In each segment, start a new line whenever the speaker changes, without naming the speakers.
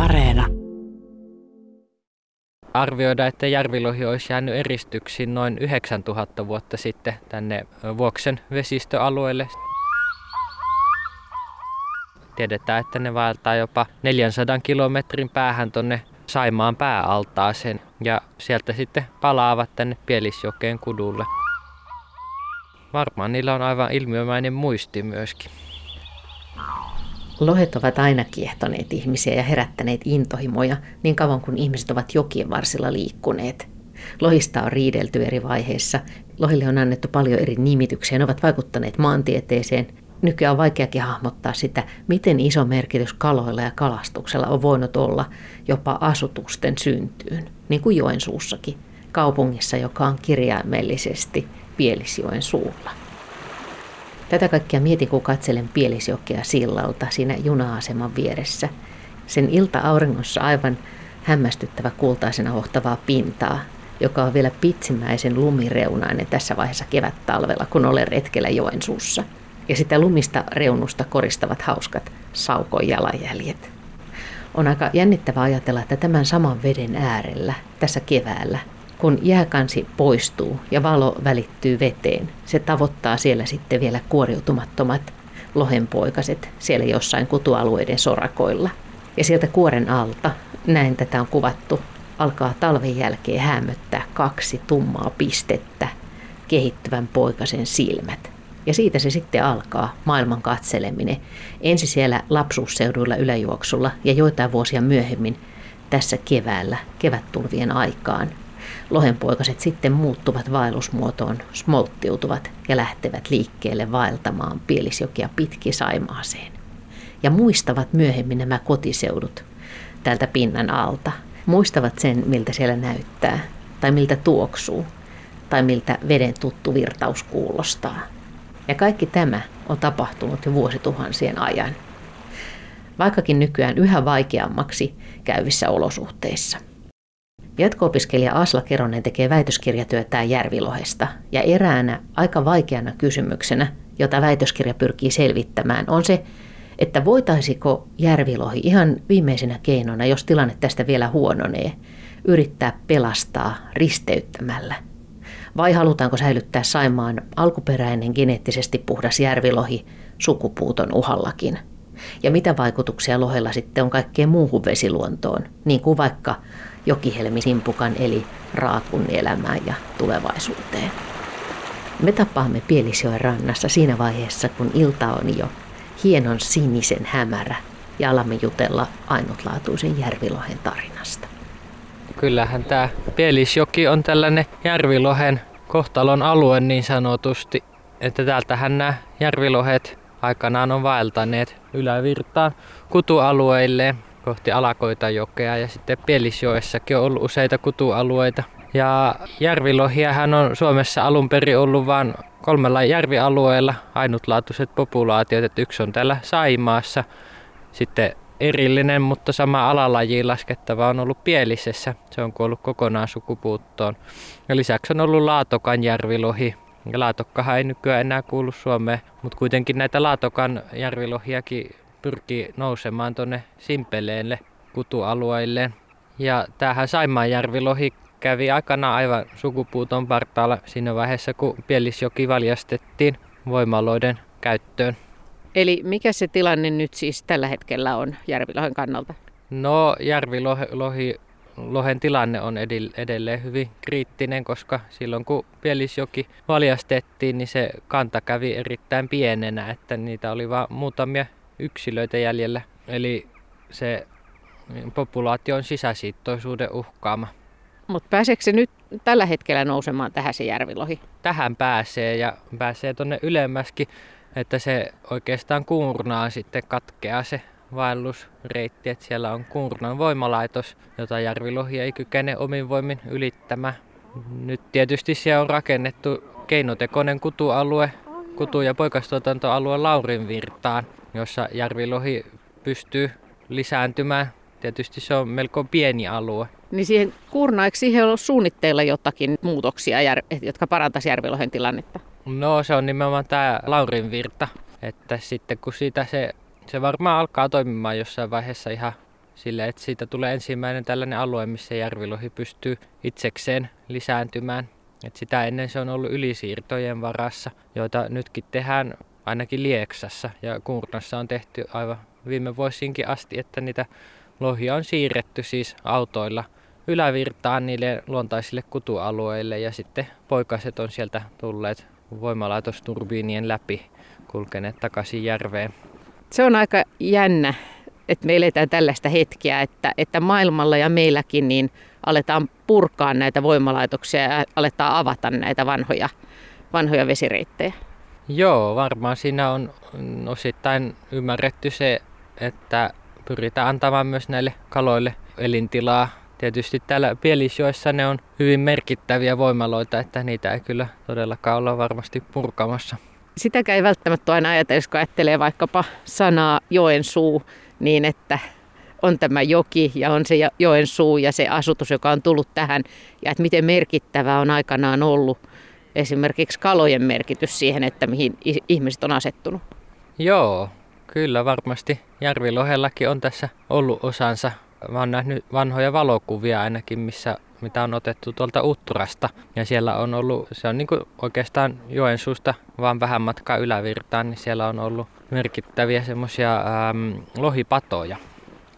Areena.
Arvioidaan, että järvilohi olisi jäänyt eristyksiin noin 9000 vuotta sitten tänne Vuoksen vesistöalueelle. Tiedetään, että ne vaeltaa jopa 400 kilometrin päähän tonne Saimaan pääaltaaseen ja sieltä sitten palaavat tänne Pielisjokeen kudulle. Varmaan niillä on aivan ilmiömäinen muisti myöskin.
Lohet ovat aina kiehtoneet ihmisiä ja herättäneet intohimoja niin kauan kuin ihmiset ovat jokien varsilla liikkuneet. Lohista on riidelty eri vaiheissa. Lohille on annettu paljon eri nimityksiä. Ne ovat vaikuttaneet maantieteeseen. Nykyään on vaikeakin hahmottaa sitä, miten iso merkitys kaloilla ja kalastuksella on voinut olla jopa asutusten syntyyn, niin kuin Joensuussakin, kaupungissa, joka on kirjaimellisesti Pielisjoen suulla. Tätä kaikkia mietin, kun katselen Pielisjokea sillalta siinä juna-aseman vieressä. Sen ilta-auringossa aivan hämmästyttävä kultaisena hohtavaa pintaa, joka on vielä pitsimäisen lumireunainen tässä vaiheessa kevät-talvella, kun olen retkellä Joensuussa. Ja sitä lumista reunusta koristavat hauskat saukon jalanjäljet. On aika jännittävää ajatella, että tämän saman veden äärellä, tässä keväällä, kun jääkansi poistuu ja valo välittyy veteen, se tavoittaa siellä sitten vielä kuoriutumattomat lohenpoikaset siellä jossain kutualueiden sorakoilla. Ja sieltä kuoren alta, näin tätä on kuvattu, alkaa talven jälkeen hämöttää kaksi tummaa pistettä, kehittyvän poikasen silmät. Ja siitä se sitten alkaa maailman katseleminen. Ensi siellä lapsuusseuduilla yläjuoksulla ja joitain vuosia myöhemmin tässä keväällä, kevättulvien aikaan, Lohenpoikaset sitten muuttuvat vaellusmuotoon, smolttiutuvat ja lähtevät liikkeelle vaeltamaan Pielisjokia pitki Saimaaseen. Ja muistavat myöhemmin nämä kotiseudut tältä pinnan alta. Muistavat sen, miltä siellä näyttää, tai miltä tuoksuu, tai miltä veden tuttu virtaus kuulostaa. Ja kaikki tämä on tapahtunut jo vuosituhansien ajan. Vaikkakin nykyään yhä vaikeammaksi käyvissä olosuhteissa – Jatko-opiskelija Asla Keronen tekee väitöskirjatyötään Järvilohesta ja eräänä aika vaikeana kysymyksenä, jota väitöskirja pyrkii selvittämään, on se, että voitaisiko järvilohi ihan viimeisenä keinona, jos tilanne tästä vielä huononee, yrittää pelastaa risteyttämällä? Vai halutaanko säilyttää Saimaan alkuperäinen geneettisesti puhdas järvilohi sukupuuton uhallakin? Ja mitä vaikutuksia lohella sitten on kaikkeen muuhun vesiluontoon, niin kuin vaikka Jokihelmi Simpukan eli raakun elämään ja tulevaisuuteen. Me tapaamme Pielisjoen rannassa siinä vaiheessa, kun ilta on jo hienon sinisen hämärä ja alamme jutella ainutlaatuisen järvilohen tarinasta.
Kyllähän tämä Pielisjoki on tällainen järvilohen kohtalon alue niin sanotusti, että täältähän nämä järvilohet aikanaan on vaeltaneet ylävirtaan kutualueille kohti Alakoita jokea ja sitten Pielisjoessakin on ollut useita kutualueita. Ja järvilohiahan on Suomessa alun perin ollut vain kolmella järvialueella ainutlaatuiset populaatiot. Että yksi on täällä Saimaassa, sitten erillinen, mutta sama alalaji laskettava on ollut Pielisessä. Se on kuollut kokonaan sukupuuttoon. Ja lisäksi on ollut Laatokan järvilohi. Laatokkahan ei nykyään enää kuulu Suomeen, mutta kuitenkin näitä Laatokan järvilohiakin pyrkii nousemaan tuonne Simpeleelle kutualueille. Ja tämähän Saimaanjärvilohi kävi aikana aivan sukupuuton partaalla siinä vaiheessa, kun Pielisjoki valjastettiin voimaloiden käyttöön.
Eli mikä se tilanne nyt siis tällä hetkellä on Järvilohen kannalta?
No Järvilohi lohen tilanne on edelleen hyvin kriittinen, koska silloin kun Pielisjoki valjastettiin, niin se kanta kävi erittäin pienenä, että niitä oli vain muutamia yksilöitä jäljellä. Eli se populaation sisäsiittoisuuden uhkaama.
Mutta pääseekö se nyt tällä hetkellä nousemaan tähän se järvilohi?
Tähän pääsee ja pääsee tuonne ylemmäskin, että se oikeastaan kuurnaan sitten katkeaa se vaellusreitti, että siellä on Kuurnan voimalaitos, jota järvilohi ei kykene omin voimin ylittämään. Nyt tietysti siellä on rakennettu keinotekoinen kutualue, kutu- ja poikastuotantoalue Laurinvirtaan, jossa järvilohi pystyy lisääntymään. Tietysti se on melko pieni alue.
Niin siihen Kuurnaan, eikö siihen ole suunnitteilla jotakin muutoksia, jotka parantaisi järvilohen tilannetta?
No se on nimenomaan tämä Laurinvirta, että sitten kun siitä se, se varmaan alkaa toimimaan jossain vaiheessa ihan sille, että siitä tulee ensimmäinen tällainen alue, missä järvilohi pystyy itsekseen lisääntymään. Et sitä ennen se on ollut ylisiirtojen varassa, joita nytkin tehdään ainakin Lieksassa ja Kurnassa on tehty aivan viime vuosinkin asti, että niitä lohia on siirretty siis autoilla ylävirtaan niille luontaisille kutualueille ja sitten poikaset on sieltä tulleet voimalaitosturbiinien läpi kulkeneet takaisin järveen.
Se on aika jännä, että me eletään tällaista hetkeä, että, että maailmalla ja meilläkin niin aletaan purkaa näitä voimalaitoksia ja aletaan avata näitä vanhoja, vanhoja vesireittejä.
Joo, varmaan siinä on osittain ymmärretty se, että pyritään antamaan myös näille kaloille elintilaa. Tietysti täällä Pielisjoessa ne on hyvin merkittäviä voimaloita, että niitä ei kyllä todellakaan olla varmasti purkamassa.
Sitäkään ei välttämättä aina ajatella, kun ajattelee vaikkapa sanaa Joensuu, niin että on tämä joki ja on se joen suu ja se asutus, joka on tullut tähän ja että miten merkittävää on aikanaan ollut esimerkiksi kalojen merkitys siihen, että mihin ihmiset on asettunut.
Joo, kyllä varmasti Järvilohellakin on tässä ollut osansa. Mä oon nähnyt vanhoja valokuvia ainakin, missä mitä on otettu tuolta Utturasta. Ja siellä on ollut, se on niin oikeastaan Joensuusta vaan vähän matkaa ylävirtaan, niin siellä on ollut merkittäviä semmoisia lohipatoja.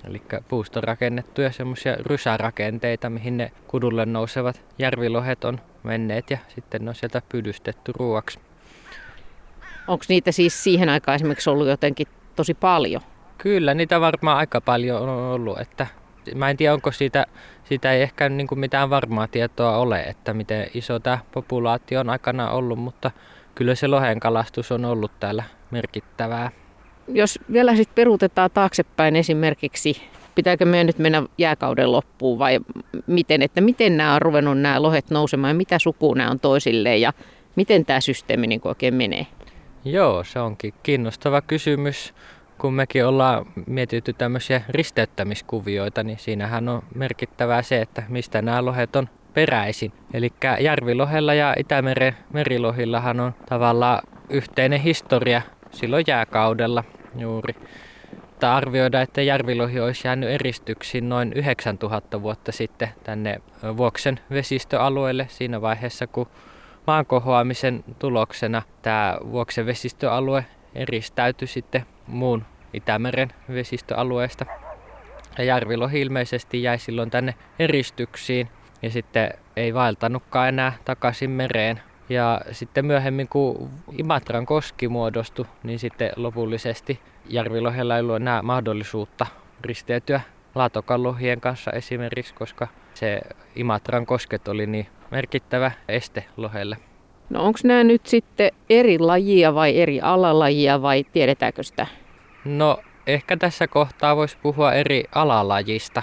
Eli puusta rakennettuja semmoisia rysärakenteita, mihin ne kudulle nousevat järvilohet on menneet ja sitten ne on sieltä pydystetty ruuaksi.
Onko niitä siis siihen aikaan esimerkiksi ollut jotenkin tosi paljon?
Kyllä, niitä varmaan aika paljon on ollut. Että mä en tiedä, onko siitä, siitä ei ehkä niin kuin mitään varmaa tietoa ole, että miten iso tämä populaatio on aikana ollut, mutta kyllä se lohen kalastus on ollut täällä merkittävää.
Jos vielä sitten peruutetaan taaksepäin esimerkiksi, pitääkö meidän nyt mennä jääkauden loppuun vai miten, että miten nämä on ruvennut nämä lohet nousemaan ja mitä suku nämä on toisilleen ja miten tämä systeemi niin oikein menee?
Joo, se onkin kiinnostava kysymys. Kun mekin ollaan mietitty tämmöisiä risteyttämiskuvioita, niin siinähän on merkittävää se, että mistä nämä lohet on peräisin. Eli järvilohella ja Itämeren merilohillahan on tavallaan yhteinen historia silloin jääkaudella juuri. Tai arvioida, että järvilohi olisi jäänyt eristyksiin noin 9000 vuotta sitten tänne Vuoksen vesistöalueelle siinä vaiheessa, kun maankohoamisen tuloksena tämä Vuoksen vesistöalue eristäytyi sitten muun Itämeren vesistöalueesta. Ja järvilohi ilmeisesti jäi silloin tänne eristyksiin ja sitten ei vaeltanutkaan enää takaisin mereen. Ja sitten myöhemmin, kun Imatran koski muodostui, niin sitten lopullisesti järvilohella ei ollut enää mahdollisuutta risteytyä laatokallohien kanssa esimerkiksi, koska se Imatran kosket oli niin merkittävä este lohelle.
No onko nämä nyt sitten eri lajia vai eri alalajia vai tiedetäänkö sitä?
No ehkä tässä kohtaa voisi puhua eri alalajista.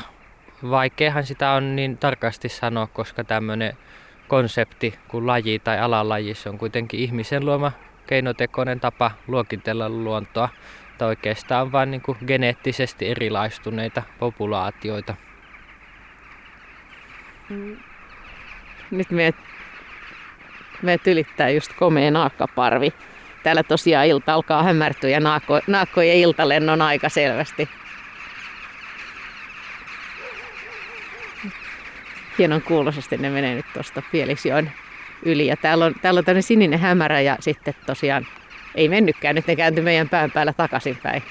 Vaikeahan sitä on niin tarkasti sanoa, koska tämmöinen konsepti kuin laji tai alalaji, se on kuitenkin ihmisen luoma keinotekoinen tapa luokitella luontoa. Tai oikeastaan vain niin geneettisesti erilaistuneita populaatioita.
Mm. Nyt me, me ylittää just komea naakkaparvi. Täällä tosiaan ilta alkaa hämärtyä ja naakko, naakkojen iltalennon aika selvästi. Hienon kuuloisesti ne menee nyt tuosta Pielisjoen yli. Ja täällä on, täällä on tämmöinen sininen hämärä ja sitten tosiaan ei mennytkään, nyt ne kääntyi meidän pään päällä takaisinpäin.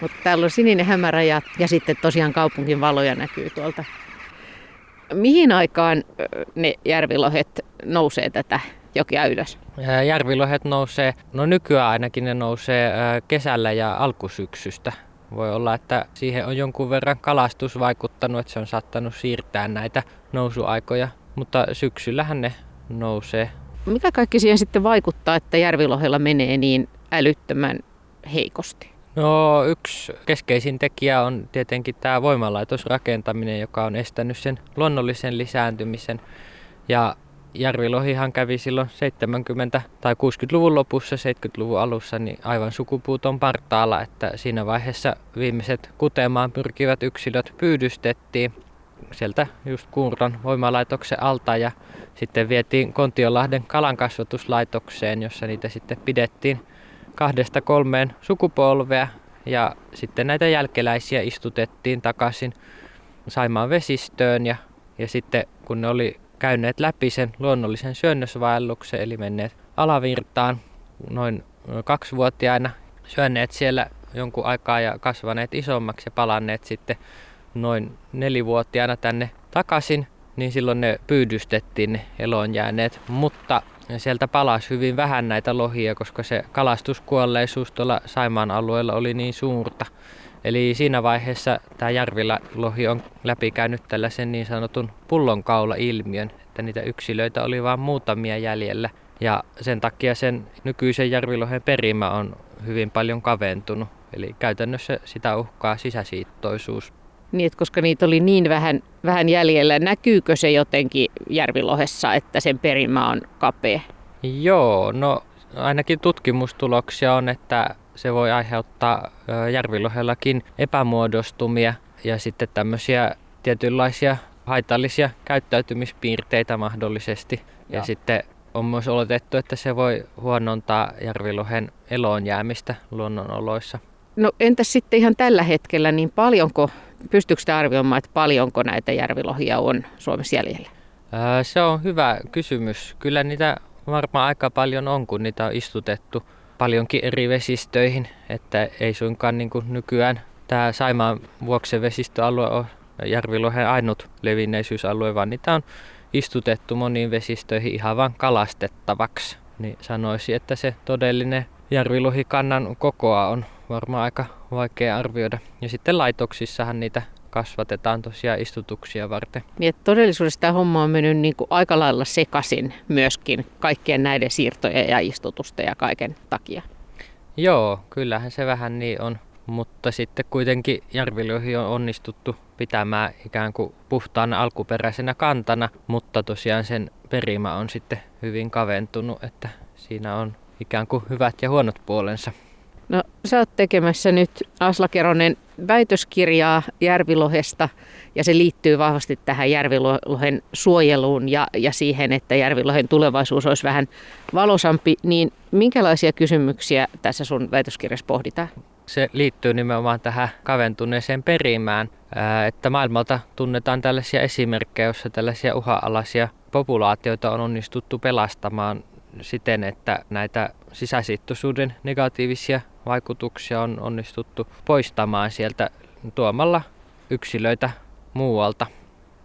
Mutta täällä on sininen hämärä ja, ja sitten tosiaan kaupungin valoja näkyy tuolta. Mihin aikaan ne järvilohet nousee tätä jokia ylös?
Järvilohet nousee, no nykyään ainakin ne nousee kesällä ja alkusyksystä. Voi olla, että siihen on jonkun verran kalastus vaikuttanut, että se on saattanut siirtää näitä nousuaikoja, mutta syksyllähän ne nousee.
Mikä kaikki siihen sitten vaikuttaa, että järvilohella menee niin älyttömän heikosti?
No yksi keskeisin tekijä on tietenkin tämä voimalaitosrakentaminen, joka on estänyt sen luonnollisen lisääntymisen. Ja Järvilohihan kävi silloin 70- tai 60-luvun lopussa, 70-luvun alussa niin aivan sukupuuton partaalla, että siinä vaiheessa viimeiset kutemaan pyrkivät yksilöt pyydystettiin sieltä just Kuuron voimalaitoksen alta ja sitten vietiin Kontiolahden kalankasvatuslaitokseen, jossa niitä sitten pidettiin kahdesta kolmeen sukupolvea ja sitten näitä jälkeläisiä istutettiin takaisin Saimaan vesistöön ja, ja sitten kun ne oli käyneet läpi sen luonnollisen syönnösvaelluksen eli menneet alavirtaan noin kaksivuotiaina, syöneet siellä jonkun aikaa ja kasvaneet isommaksi ja palanneet sitten noin nelivuotiaana tänne takaisin, niin silloin ne pyydystettiin ne eloon jääneet. Mutta sieltä palasi hyvin vähän näitä lohia, koska se kalastuskuolleisuus tuolla Saimaan alueella oli niin suurta. Eli siinä vaiheessa tämä järvillä lohi on läpikäynyt tällaisen niin sanotun pullonkaula-ilmiön, että niitä yksilöitä oli vain muutamia jäljellä. Ja sen takia sen nykyisen järvilohen perimä on hyvin paljon kaventunut. Eli käytännössä sitä uhkaa sisäsiittoisuus.
Niin, että koska niitä oli niin vähän, vähän jäljellä, näkyykö se jotenkin järvilohessa, että sen perimä on kapea?
Joo, no ainakin tutkimustuloksia on, että se voi aiheuttaa järvilohellakin epämuodostumia ja sitten tämmöisiä tietynlaisia haitallisia käyttäytymispiirteitä mahdollisesti. Ja, ja sitten on myös oletettu, että se voi huonontaa järvilohen eloon jäämistä luonnonoloissa.
No entäs sitten ihan tällä hetkellä, niin paljonko, pystyykö sitä arvioimaan, että paljonko näitä järvilohia on Suomessa jäljellä?
Se on hyvä kysymys. Kyllä niitä varmaan aika paljon on, kun niitä on istutettu paljonkin eri vesistöihin, että ei suinkaan niin kuin nykyään tämä Saimaan vuoksen vesistöalue on järvilohen ainut levinneisyysalue, vaan niitä on istutettu moniin vesistöihin ihan vain kalastettavaksi. Niin sanoisin, että se todellinen järvilohikannan kokoa on varmaan aika vaikea arvioida. Ja sitten laitoksissahan niitä kasvatetaan tosiaan istutuksia varten.
Niin, että todellisuudessa tämä homma on mennyt niin kuin aika lailla sekaisin myöskin kaikkien näiden siirtojen ja istutusten ja kaiken takia.
Joo, kyllähän se vähän niin on. Mutta sitten kuitenkin järvilohi on onnistuttu pitämään ikään kuin puhtaana alkuperäisenä kantana, mutta tosiaan sen perimä on sitten hyvin kaventunut, että siinä on ikään kuin hyvät ja huonot puolensa.
No sä oot tekemässä nyt Asla Keronen väitöskirjaa Järvilohesta ja se liittyy vahvasti tähän Järvilohen suojeluun ja, ja siihen, että Järvilohen tulevaisuus olisi vähän valosampi. Niin minkälaisia kysymyksiä tässä sun väitöskirjassa pohditaan?
Se liittyy nimenomaan tähän kaventuneeseen perimään, että maailmalta tunnetaan tällaisia esimerkkejä, joissa tällaisia uha-alaisia populaatioita on onnistuttu pelastamaan siten, että näitä sisäsiittoisuuden negatiivisia vaikutuksia on onnistuttu poistamaan sieltä tuomalla yksilöitä muualta.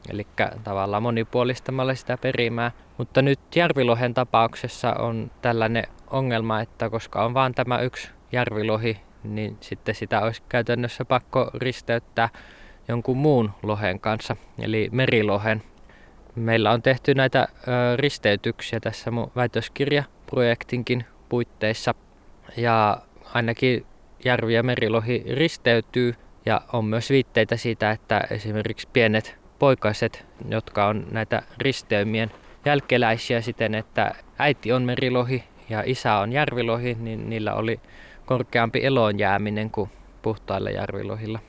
Eli tavallaan monipuolistamalla sitä perimää. Mutta nyt järvilohen tapauksessa on tällainen ongelma, että koska on vain tämä yksi järvilohi, niin sitten sitä olisi käytännössä pakko risteyttää jonkun muun lohen kanssa, eli merilohen. Meillä on tehty näitä risteytyksiä tässä mun väitöskirjaprojektinkin puitteissa ja ainakin järvi- ja merilohi risteytyy ja on myös viitteitä siitä, että esimerkiksi pienet poikaset, jotka on näitä risteymien jälkeläisiä siten, että äiti on merilohi ja isä on järvilohi, niin niillä oli korkeampi eloon jääminen kuin puhtailla järvilohilla.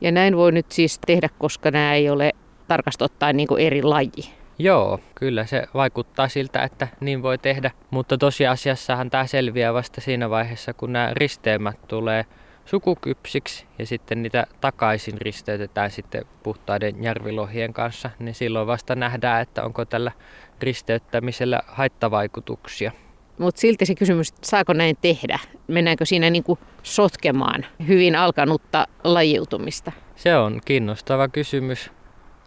Ja näin voi nyt siis tehdä, koska nämä ei ole tarkasti niin eri laji.
Joo, kyllä se vaikuttaa siltä, että niin voi tehdä, mutta tosiasiassahan tämä selviää vasta siinä vaiheessa, kun nämä risteymät tulee sukukypsiksi ja sitten niitä takaisin risteytetään sitten puhtaiden järvilohien kanssa, niin silloin vasta nähdään, että onko tällä risteyttämisellä haittavaikutuksia.
Mutta silti se kysymys, että saako näin tehdä? Mennäänkö siinä niinku sotkemaan hyvin alkanutta lajiutumista?
Se on kiinnostava kysymys.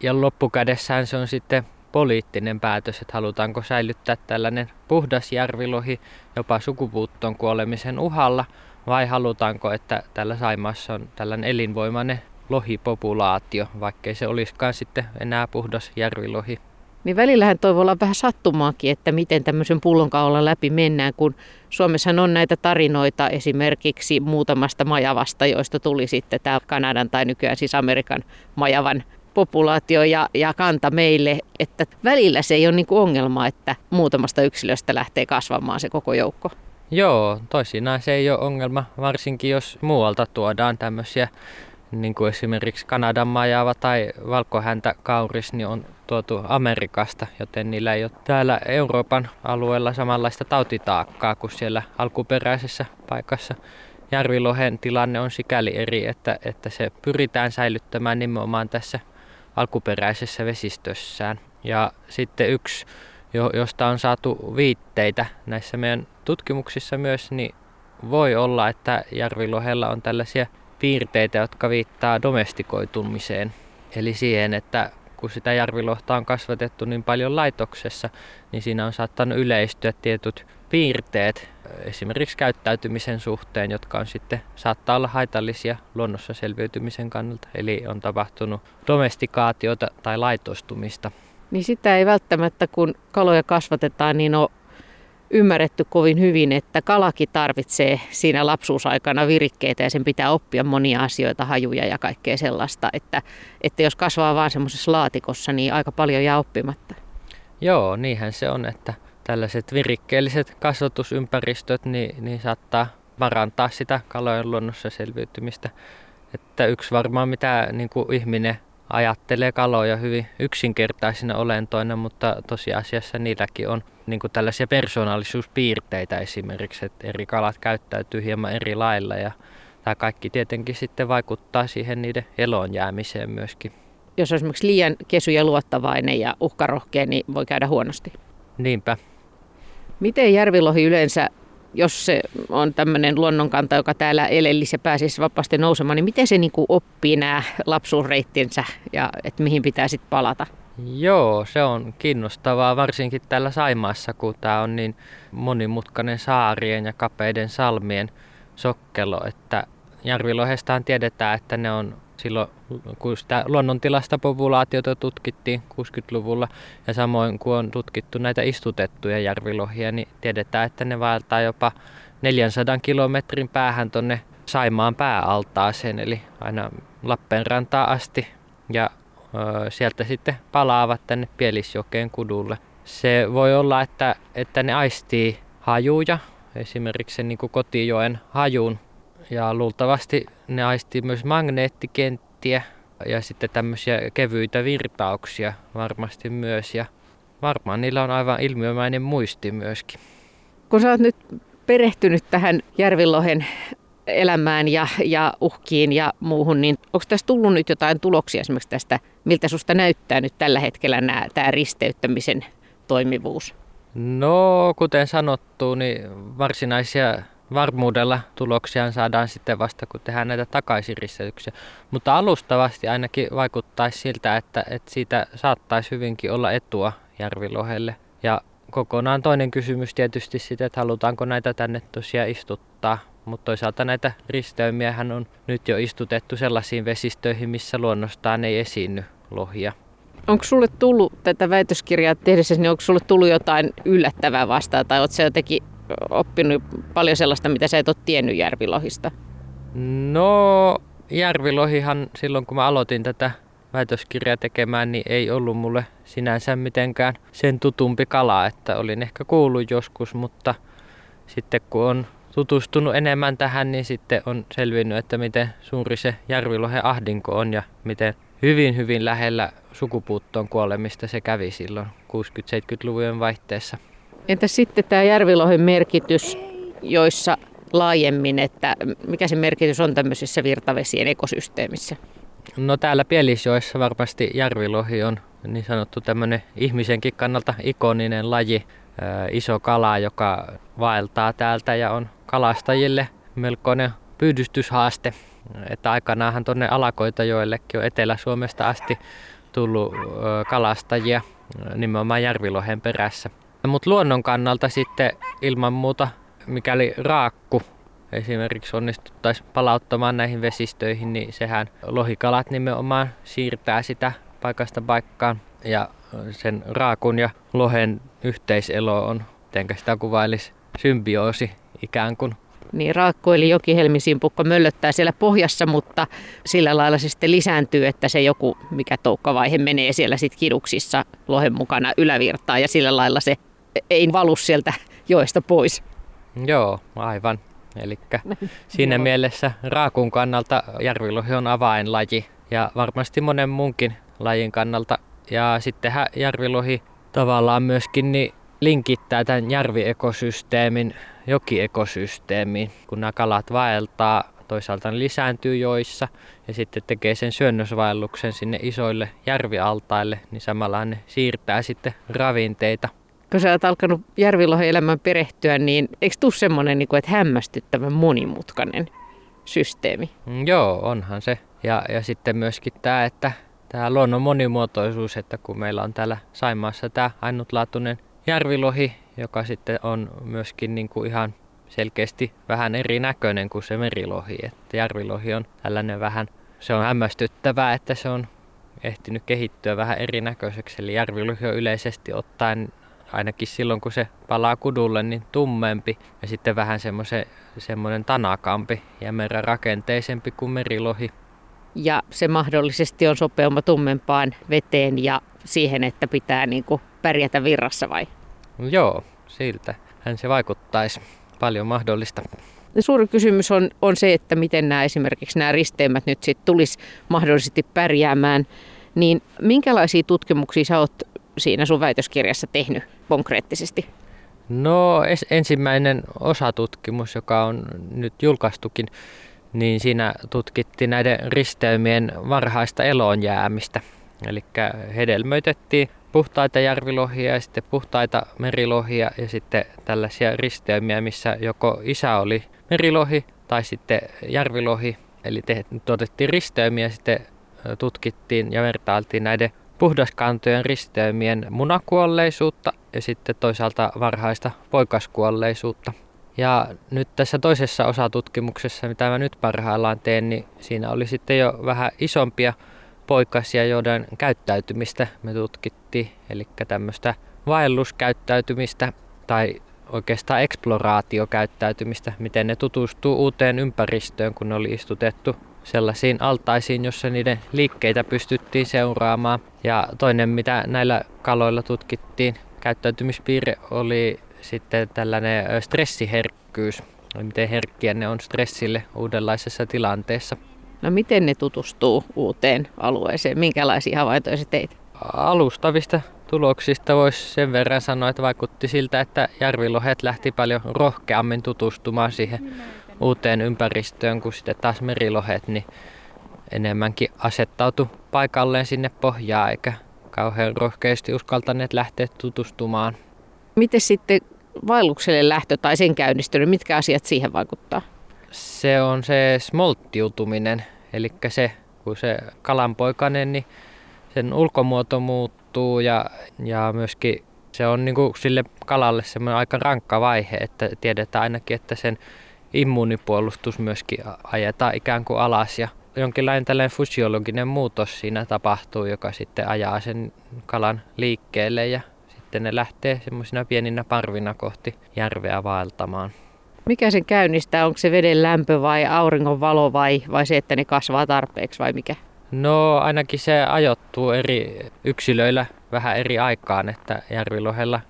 Ja loppukädessään se on sitten poliittinen päätös, että halutaanko säilyttää tällainen puhdas järvilohi jopa sukupuuttoon kuolemisen uhalla, vai halutaanko, että tällä Saimaassa on tällainen elinvoimainen lohipopulaatio, vaikkei se olisikaan sitten enää puhdas järvilohi.
Niin välillähän toi voi olla vähän sattumaakin, että miten tämmöisen pullonkaulan läpi mennään, kun Suomessa on näitä tarinoita esimerkiksi muutamasta majavasta, joista tuli sitten tämä Kanadan tai nykyään siis Amerikan majavan populaatio ja, ja kanta meille, että välillä se ei ole niin kuin ongelma, että muutamasta yksilöstä lähtee kasvamaan se koko joukko.
Joo, toisinaan se ei ole ongelma, varsinkin jos muualta tuodaan tämmöisiä, niin kuin esimerkiksi Kanadan majava tai valkohäntä kauris, niin on tuotu Amerikasta, joten niillä ei ole täällä Euroopan alueella samanlaista tautitaakkaa kuin siellä alkuperäisessä paikassa. järvilohen tilanne on sikäli eri, että, että se pyritään säilyttämään nimenomaan tässä alkuperäisessä vesistössään. Ja sitten yksi, josta on saatu viitteitä näissä meidän tutkimuksissa myös, niin voi olla, että järvilohella on tällaisia piirteitä, jotka viittaa domestikoitumiseen. Eli siihen, että kun sitä järvilohta on kasvatettu niin paljon laitoksessa, niin siinä on saattanut yleistyä tietyt piirteet esimerkiksi käyttäytymisen suhteen, jotka on sitten saattaa olla haitallisia luonnossa selviytymisen kannalta. Eli on tapahtunut domestikaatiota tai laitostumista.
Niin sitä ei välttämättä, kun kaloja kasvatetaan, niin on ymmärretty kovin hyvin, että kalakin tarvitsee siinä lapsuusaikana virikkeitä ja sen pitää oppia monia asioita, hajuja ja kaikkea sellaista, että, että jos kasvaa vaan semmoisessa laatikossa, niin aika paljon jää oppimatta.
Joo, niinhän se on, että tällaiset virikkeelliset kasvatusympäristöt niin, niin saattaa parantaa sitä kalojen luonnossa selviytymistä. Että yksi varmaan mitä niin kuin ihminen ajattelee kaloja hyvin yksinkertaisina olentoina, mutta tosiasiassa niilläkin on niin kuin tällaisia persoonallisuuspiirteitä esimerkiksi, että eri kalat käyttäytyy hieman eri lailla ja tämä kaikki tietenkin sitten vaikuttaa siihen niiden eloon jäämiseen myöskin.
Jos on esimerkiksi liian kesy ja luottavainen ja uhkarohkea, niin voi käydä huonosti.
Niinpä.
Miten järvilohi yleensä, jos se on tämmöinen luonnonkanta, joka täällä elellisi ja pääsisi vapaasti nousemaan, niin miten se niin kuin oppii nämä lapsuusreittinsä ja että mihin pitää sitten palata?
Joo, se on kiinnostavaa varsinkin täällä Saimaassa, kun tämä on niin monimutkainen saarien ja kapeiden salmien sokkelo, että järvilohestaan tiedetään, että ne on silloin, kun sitä luonnontilasta populaatiota tutkittiin 60-luvulla ja samoin kun on tutkittu näitä istutettuja järvilohia, niin tiedetään, että ne vaeltaa jopa 400 kilometrin päähän tuonne Saimaan pääaltaaseen, eli aina Lappeenrantaa asti. Ja ö, sieltä sitten palaavat tänne Pielisjokeen kudulle. Se voi olla, että, että ne aistii hajuja, esimerkiksi niin kuin kotijoen hajun ja luultavasti ne aistii myös magneettikenttiä ja sitten tämmöisiä kevyitä virtauksia varmasti myös. Ja varmaan niillä on aivan ilmiömäinen muisti myöskin.
Kun sä oot nyt perehtynyt tähän Järvilohen elämään ja, ja uhkiin ja muuhun, niin onko tässä tullut nyt jotain tuloksia esimerkiksi tästä, miltä susta näyttää nyt tällä hetkellä nämä, tämä risteyttämisen toimivuus?
No, kuten sanottu, niin varsinaisia varmuudella tuloksia saadaan sitten vasta, kun tehdään näitä takaisinristeytyksiä. Mutta alustavasti ainakin vaikuttaisi siltä, että, että siitä saattaisi hyvinkin olla etua järvilohelle. Ja kokonaan toinen kysymys tietysti sitten, että halutaanko näitä tänne tosiaan istuttaa. Mutta toisaalta näitä risteymiä on nyt jo istutettu sellaisiin vesistöihin, missä luonnostaan ei esiinny lohia.
Onko sulle tullut tätä väitöskirjaa tehdessä, niin onko sulle tullut jotain yllättävää vastaan tai oletko jotenkin oppinut paljon sellaista, mitä sä et ole tiennyt järvilohista?
No, järvilohihan silloin kun mä aloitin tätä väitöskirjaa tekemään, niin ei ollut mulle sinänsä mitenkään sen tutumpi kala, että olin ehkä kuullut joskus, mutta sitten kun on tutustunut enemmän tähän, niin sitten on selvinnyt, että miten suuri se järvilohen ahdinko on ja miten hyvin hyvin lähellä sukupuuttoon kuolemista se kävi silloin 60-70-luvujen vaihteessa.
Entä sitten tämä järvilohen merkitys, joissa laajemmin, että mikä se merkitys on tämmöisessä virtavesien ekosysteemissä?
No täällä Pielisjoessa varmasti järvilohi on niin sanottu tämmöinen ihmisenkin kannalta ikoninen laji, iso kala, joka vaeltaa täältä ja on kalastajille melkoinen pyydystyshaaste. Että aikanaanhan tuonne Alakoitajoellekin on Etelä-Suomesta asti tullut kalastajia nimenomaan järvilohen perässä. Mutta luonnon kannalta sitten ilman muuta, mikäli raakku esimerkiksi onnistuttaisiin palauttamaan näihin vesistöihin, niin sehän lohikalat nimenomaan siirtää sitä paikasta paikkaan. Ja sen raakun ja lohen yhteiselo on, miten sitä kuvailisi, symbioosi ikään kuin.
Niin raakku eli jokihelmisimpukka möllöttää siellä pohjassa, mutta sillä lailla se sitten lisääntyy, että se joku, mikä toukkavaihe menee siellä sitten kiduksissa lohen mukana ylävirtaa ja sillä lailla se ei valu sieltä joesta pois.
Joo, aivan. Eli siinä mielessä raakun kannalta järvilohi on avainlaji ja varmasti monen muunkin lajin kannalta. Ja sittenhän järvilohi tavallaan myöskin niin linkittää tämän järviekosysteemin jokiekosysteemiin, kun nämä kalat vaeltaa toisaalta ne lisääntyy joissa ja sitten tekee sen syönnösvaelluksen sinne isoille järvialtaille, niin samalla ne siirtää sitten ravinteita.
Kun sä oot alkanut järvilohen elämään perehtyä, niin eikö tuu semmoinen niin että hämmästyttävän monimutkainen systeemi?
Mm, joo, onhan se. Ja, ja sitten myöskin tämä, että tämä luonnon monimuotoisuus, että kun meillä on täällä Saimaassa tämä ainutlaatuinen järvilohi, joka sitten on myöskin niin kuin ihan selkeästi vähän erinäköinen kuin se merilohi. Että järvilohi on tällainen vähän, se on hämmästyttävää, että se on ehtinyt kehittyä vähän erinäköiseksi. Eli järvilohi on yleisesti ottaen ainakin silloin kun se palaa kudulle, niin tummempi ja sitten vähän semmoinen tanakampi ja meidän rakenteisempi kuin merilohi.
Ja se mahdollisesti on sopeuma tummempaan veteen ja siihen, että pitää niin kuin pärjätä virrassa vai?
Joo, siltä hän se vaikuttaisi paljon mahdollista.
Suuri kysymys on, on se, että miten nämä esimerkiksi nämä risteymät nyt sitten tulisi mahdollisesti pärjäämään. Niin minkälaisia tutkimuksia sä oot siinä sun väitöskirjassa tehnyt konkreettisesti?
No ensimmäinen osatutkimus, joka on nyt julkaistukin, niin siinä tutkittiin näiden risteymien varhaista eloon jäämistä. Eli hedelmöitettiin puhtaita järvilohia ja sitten puhtaita merilohia ja sitten tällaisia risteymiä, missä joko isä oli merilohi tai sitten järvilohi. Eli te, otettiin risteymiä ja sitten tutkittiin ja vertailtiin näiden puhdaskantojen risteymien munakuolleisuutta ja sitten toisaalta varhaista poikaskuolleisuutta. Ja nyt tässä toisessa osatutkimuksessa, mitä mä nyt parhaillaan teen, niin siinä oli sitten jo vähän isompia poikasia, joiden käyttäytymistä me tutkittiin, eli tämmöistä vaelluskäyttäytymistä tai oikeastaan eksploraatiokäyttäytymistä, miten ne tutustuu uuteen ympäristöön, kun ne oli istutettu sellaisiin altaisiin, jossa niiden liikkeitä pystyttiin seuraamaan. Ja toinen, mitä näillä kaloilla tutkittiin, käyttäytymispiirre oli sitten tällainen stressiherkkyys, miten herkkiä ne on stressille uudenlaisessa tilanteessa.
No miten ne tutustuu uuteen alueeseen? Minkälaisia havaintoja se teit?
Alustavista tuloksista voisi sen verran sanoa, että vaikutti siltä, että järvilohet lähti paljon rohkeammin tutustumaan siihen uuteen ympäristöön kuin sitten taas merilohet, niin enemmänkin asettautu paikalleen sinne pohjaan eikä kauhean rohkeasti uskaltaneet lähteä tutustumaan.
Miten sitten vaellukselle lähtö tai sen käynnistely, mitkä asiat siihen vaikuttaa?
Se on se smolttiutuminen, eli se, kun se kalanpoikainen, niin sen ulkomuoto muuttuu ja, ja myöskin se on niin kuin sille kalalle semmoinen aika rankka vaihe, että tiedetään ainakin, että sen immuunipuolustus myöskin ajetaan ikään kuin alas ja jonkinlainen tällainen fysiologinen muutos siinä tapahtuu, joka sitten ajaa sen kalan liikkeelle ja sitten ne lähtee semmoisina pieninä parvina kohti järveä vaeltamaan.
Mikä sen käynnistää? Onko se veden lämpö vai auringon valo vai, vai se, että ne kasvaa tarpeeksi vai mikä?
No ainakin se ajoittuu eri yksilöillä vähän eri aikaan, että järvilohella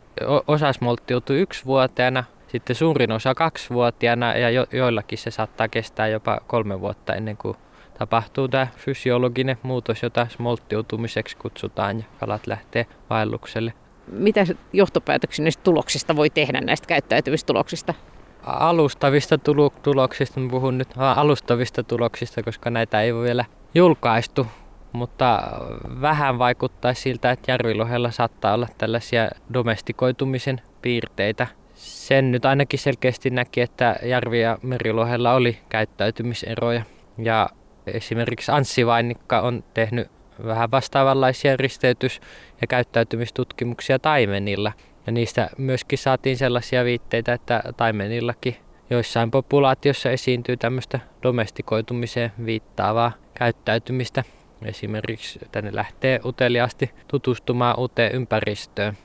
osa smolttiutuu yksivuotiaana, sitten suurin osa kaksivuotiaana ja jo, joillakin se saattaa kestää jopa kolme vuotta ennen kuin tapahtuu tämä fysiologinen muutos, jota smolttiutumiseksi kutsutaan ja kalat lähtee vaellukselle.
Mitä johtopäätöksiä näistä tuloksista voi tehdä näistä käyttäytymistuloksista?
alustavista tuloksista, mä puhun nyt alustavista tuloksista, koska näitä ei ole vielä julkaistu, mutta vähän vaikuttaa siltä, että järvilohella saattaa olla tällaisia domestikoitumisen piirteitä. Sen nyt ainakin selkeästi näki, että järvi- ja merilohella oli käyttäytymiseroja. Ja esimerkiksi Anssi Vainikka on tehnyt vähän vastaavanlaisia risteytys- ja käyttäytymistutkimuksia taimenilla. Ja niistä myöskin saatiin sellaisia viitteitä, että taimenillakin joissain populaatiossa esiintyy tämmöistä domestikoitumiseen viittaavaa käyttäytymistä. Esimerkiksi tänne lähtee uteliaasti tutustumaan uuteen ympäristöön.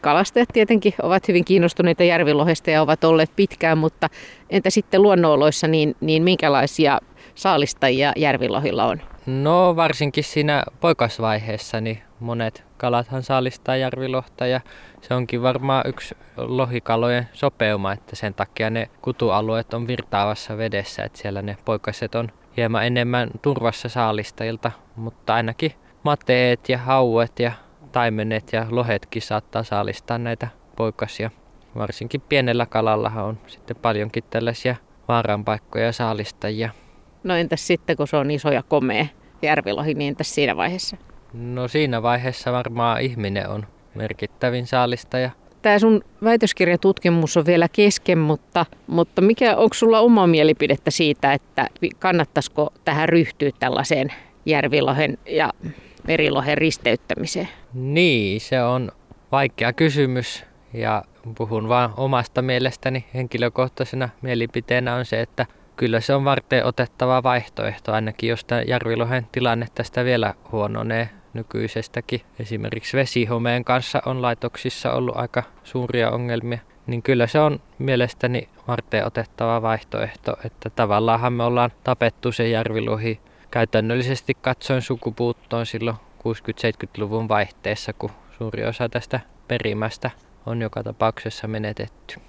Kalastajat tietenkin ovat hyvin kiinnostuneita järvilohesta ja ovat olleet pitkään, mutta entä sitten luonnonoloissa, niin, niin minkälaisia saalistajia järvilohilla on?
No varsinkin siinä poikasvaiheessa niin monet kalathan saalistaa järvilohta ja se onkin varmaan yksi lohikalojen sopeuma, että sen takia ne kutualueet on virtaavassa vedessä, että siellä ne poikaset on hieman enemmän turvassa saalistajilta, mutta ainakin mateet ja hauet ja taimenet ja lohetkin saattaa saalistaa näitä poikasia. Varsinkin pienellä kalallahan on sitten paljonkin tällaisia vaaranpaikkoja ja saalistajia.
No entäs sitten, kun se on iso ja komea järvilohi, niin entäs siinä vaiheessa?
No siinä vaiheessa varmaan ihminen on merkittävin saalistaja.
Tämä sun väitöskirjatutkimus on vielä kesken, mutta, mutta mikä, onko sulla oma mielipidettä siitä, että kannattaisiko tähän ryhtyä tällaiseen järvilohen ja merilohen risteyttämiseen?
Niin, se on vaikea kysymys ja puhun vain omasta mielestäni henkilökohtaisena mielipiteenä on se, että kyllä se on varten otettava vaihtoehto, ainakin jos tämä järvilohen tilanne tästä vielä huononee nykyisestäkin. Esimerkiksi vesihomeen kanssa on laitoksissa ollut aika suuria ongelmia, niin kyllä se on mielestäni varten otettava vaihtoehto, että tavallaanhan me ollaan tapettu se järvilohi käytännöllisesti katsoen sukupuuttoon silloin 60-70-luvun vaihteessa, kun suuri osa tästä perimästä on joka tapauksessa menetetty.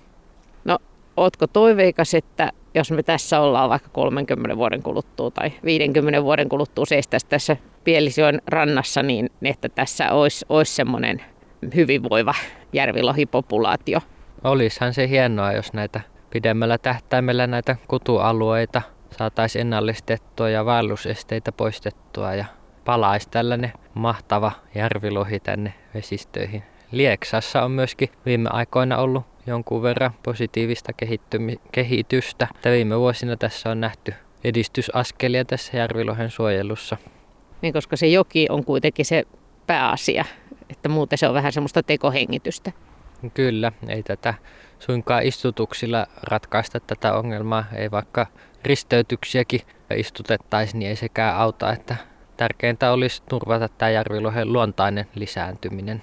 No, ootko toiveikas, että jos me tässä ollaan vaikka 30 vuoden kuluttua tai 50 vuoden kuluttua seistäisi tässä Pielisioen rannassa, niin että tässä olisi, olisi semmoinen hyvinvoiva järvilohipopulaatio?
Olisihan se hienoa, jos näitä pidemmällä tähtäimellä näitä kutualueita saataisiin ennallistettua ja vaellusesteitä poistettua ja palaisi tällainen mahtava järvilohi tänne vesistöihin. Lieksassa on myöskin viime aikoina ollut jonkun verran positiivista kehitystä. Että viime vuosina tässä on nähty edistysaskelia tässä järvilohen suojelussa.
Niin, koska se joki on kuitenkin se pääasia, että muuten se on vähän semmoista tekohengitystä.
Kyllä, ei tätä suinkaan istutuksilla ratkaista tätä ongelmaa. Ei vaikka risteytyksiäkin istutettaisiin, niin ei sekään auta, että tärkeintä olisi turvata tämä järvilohen luontainen lisääntyminen.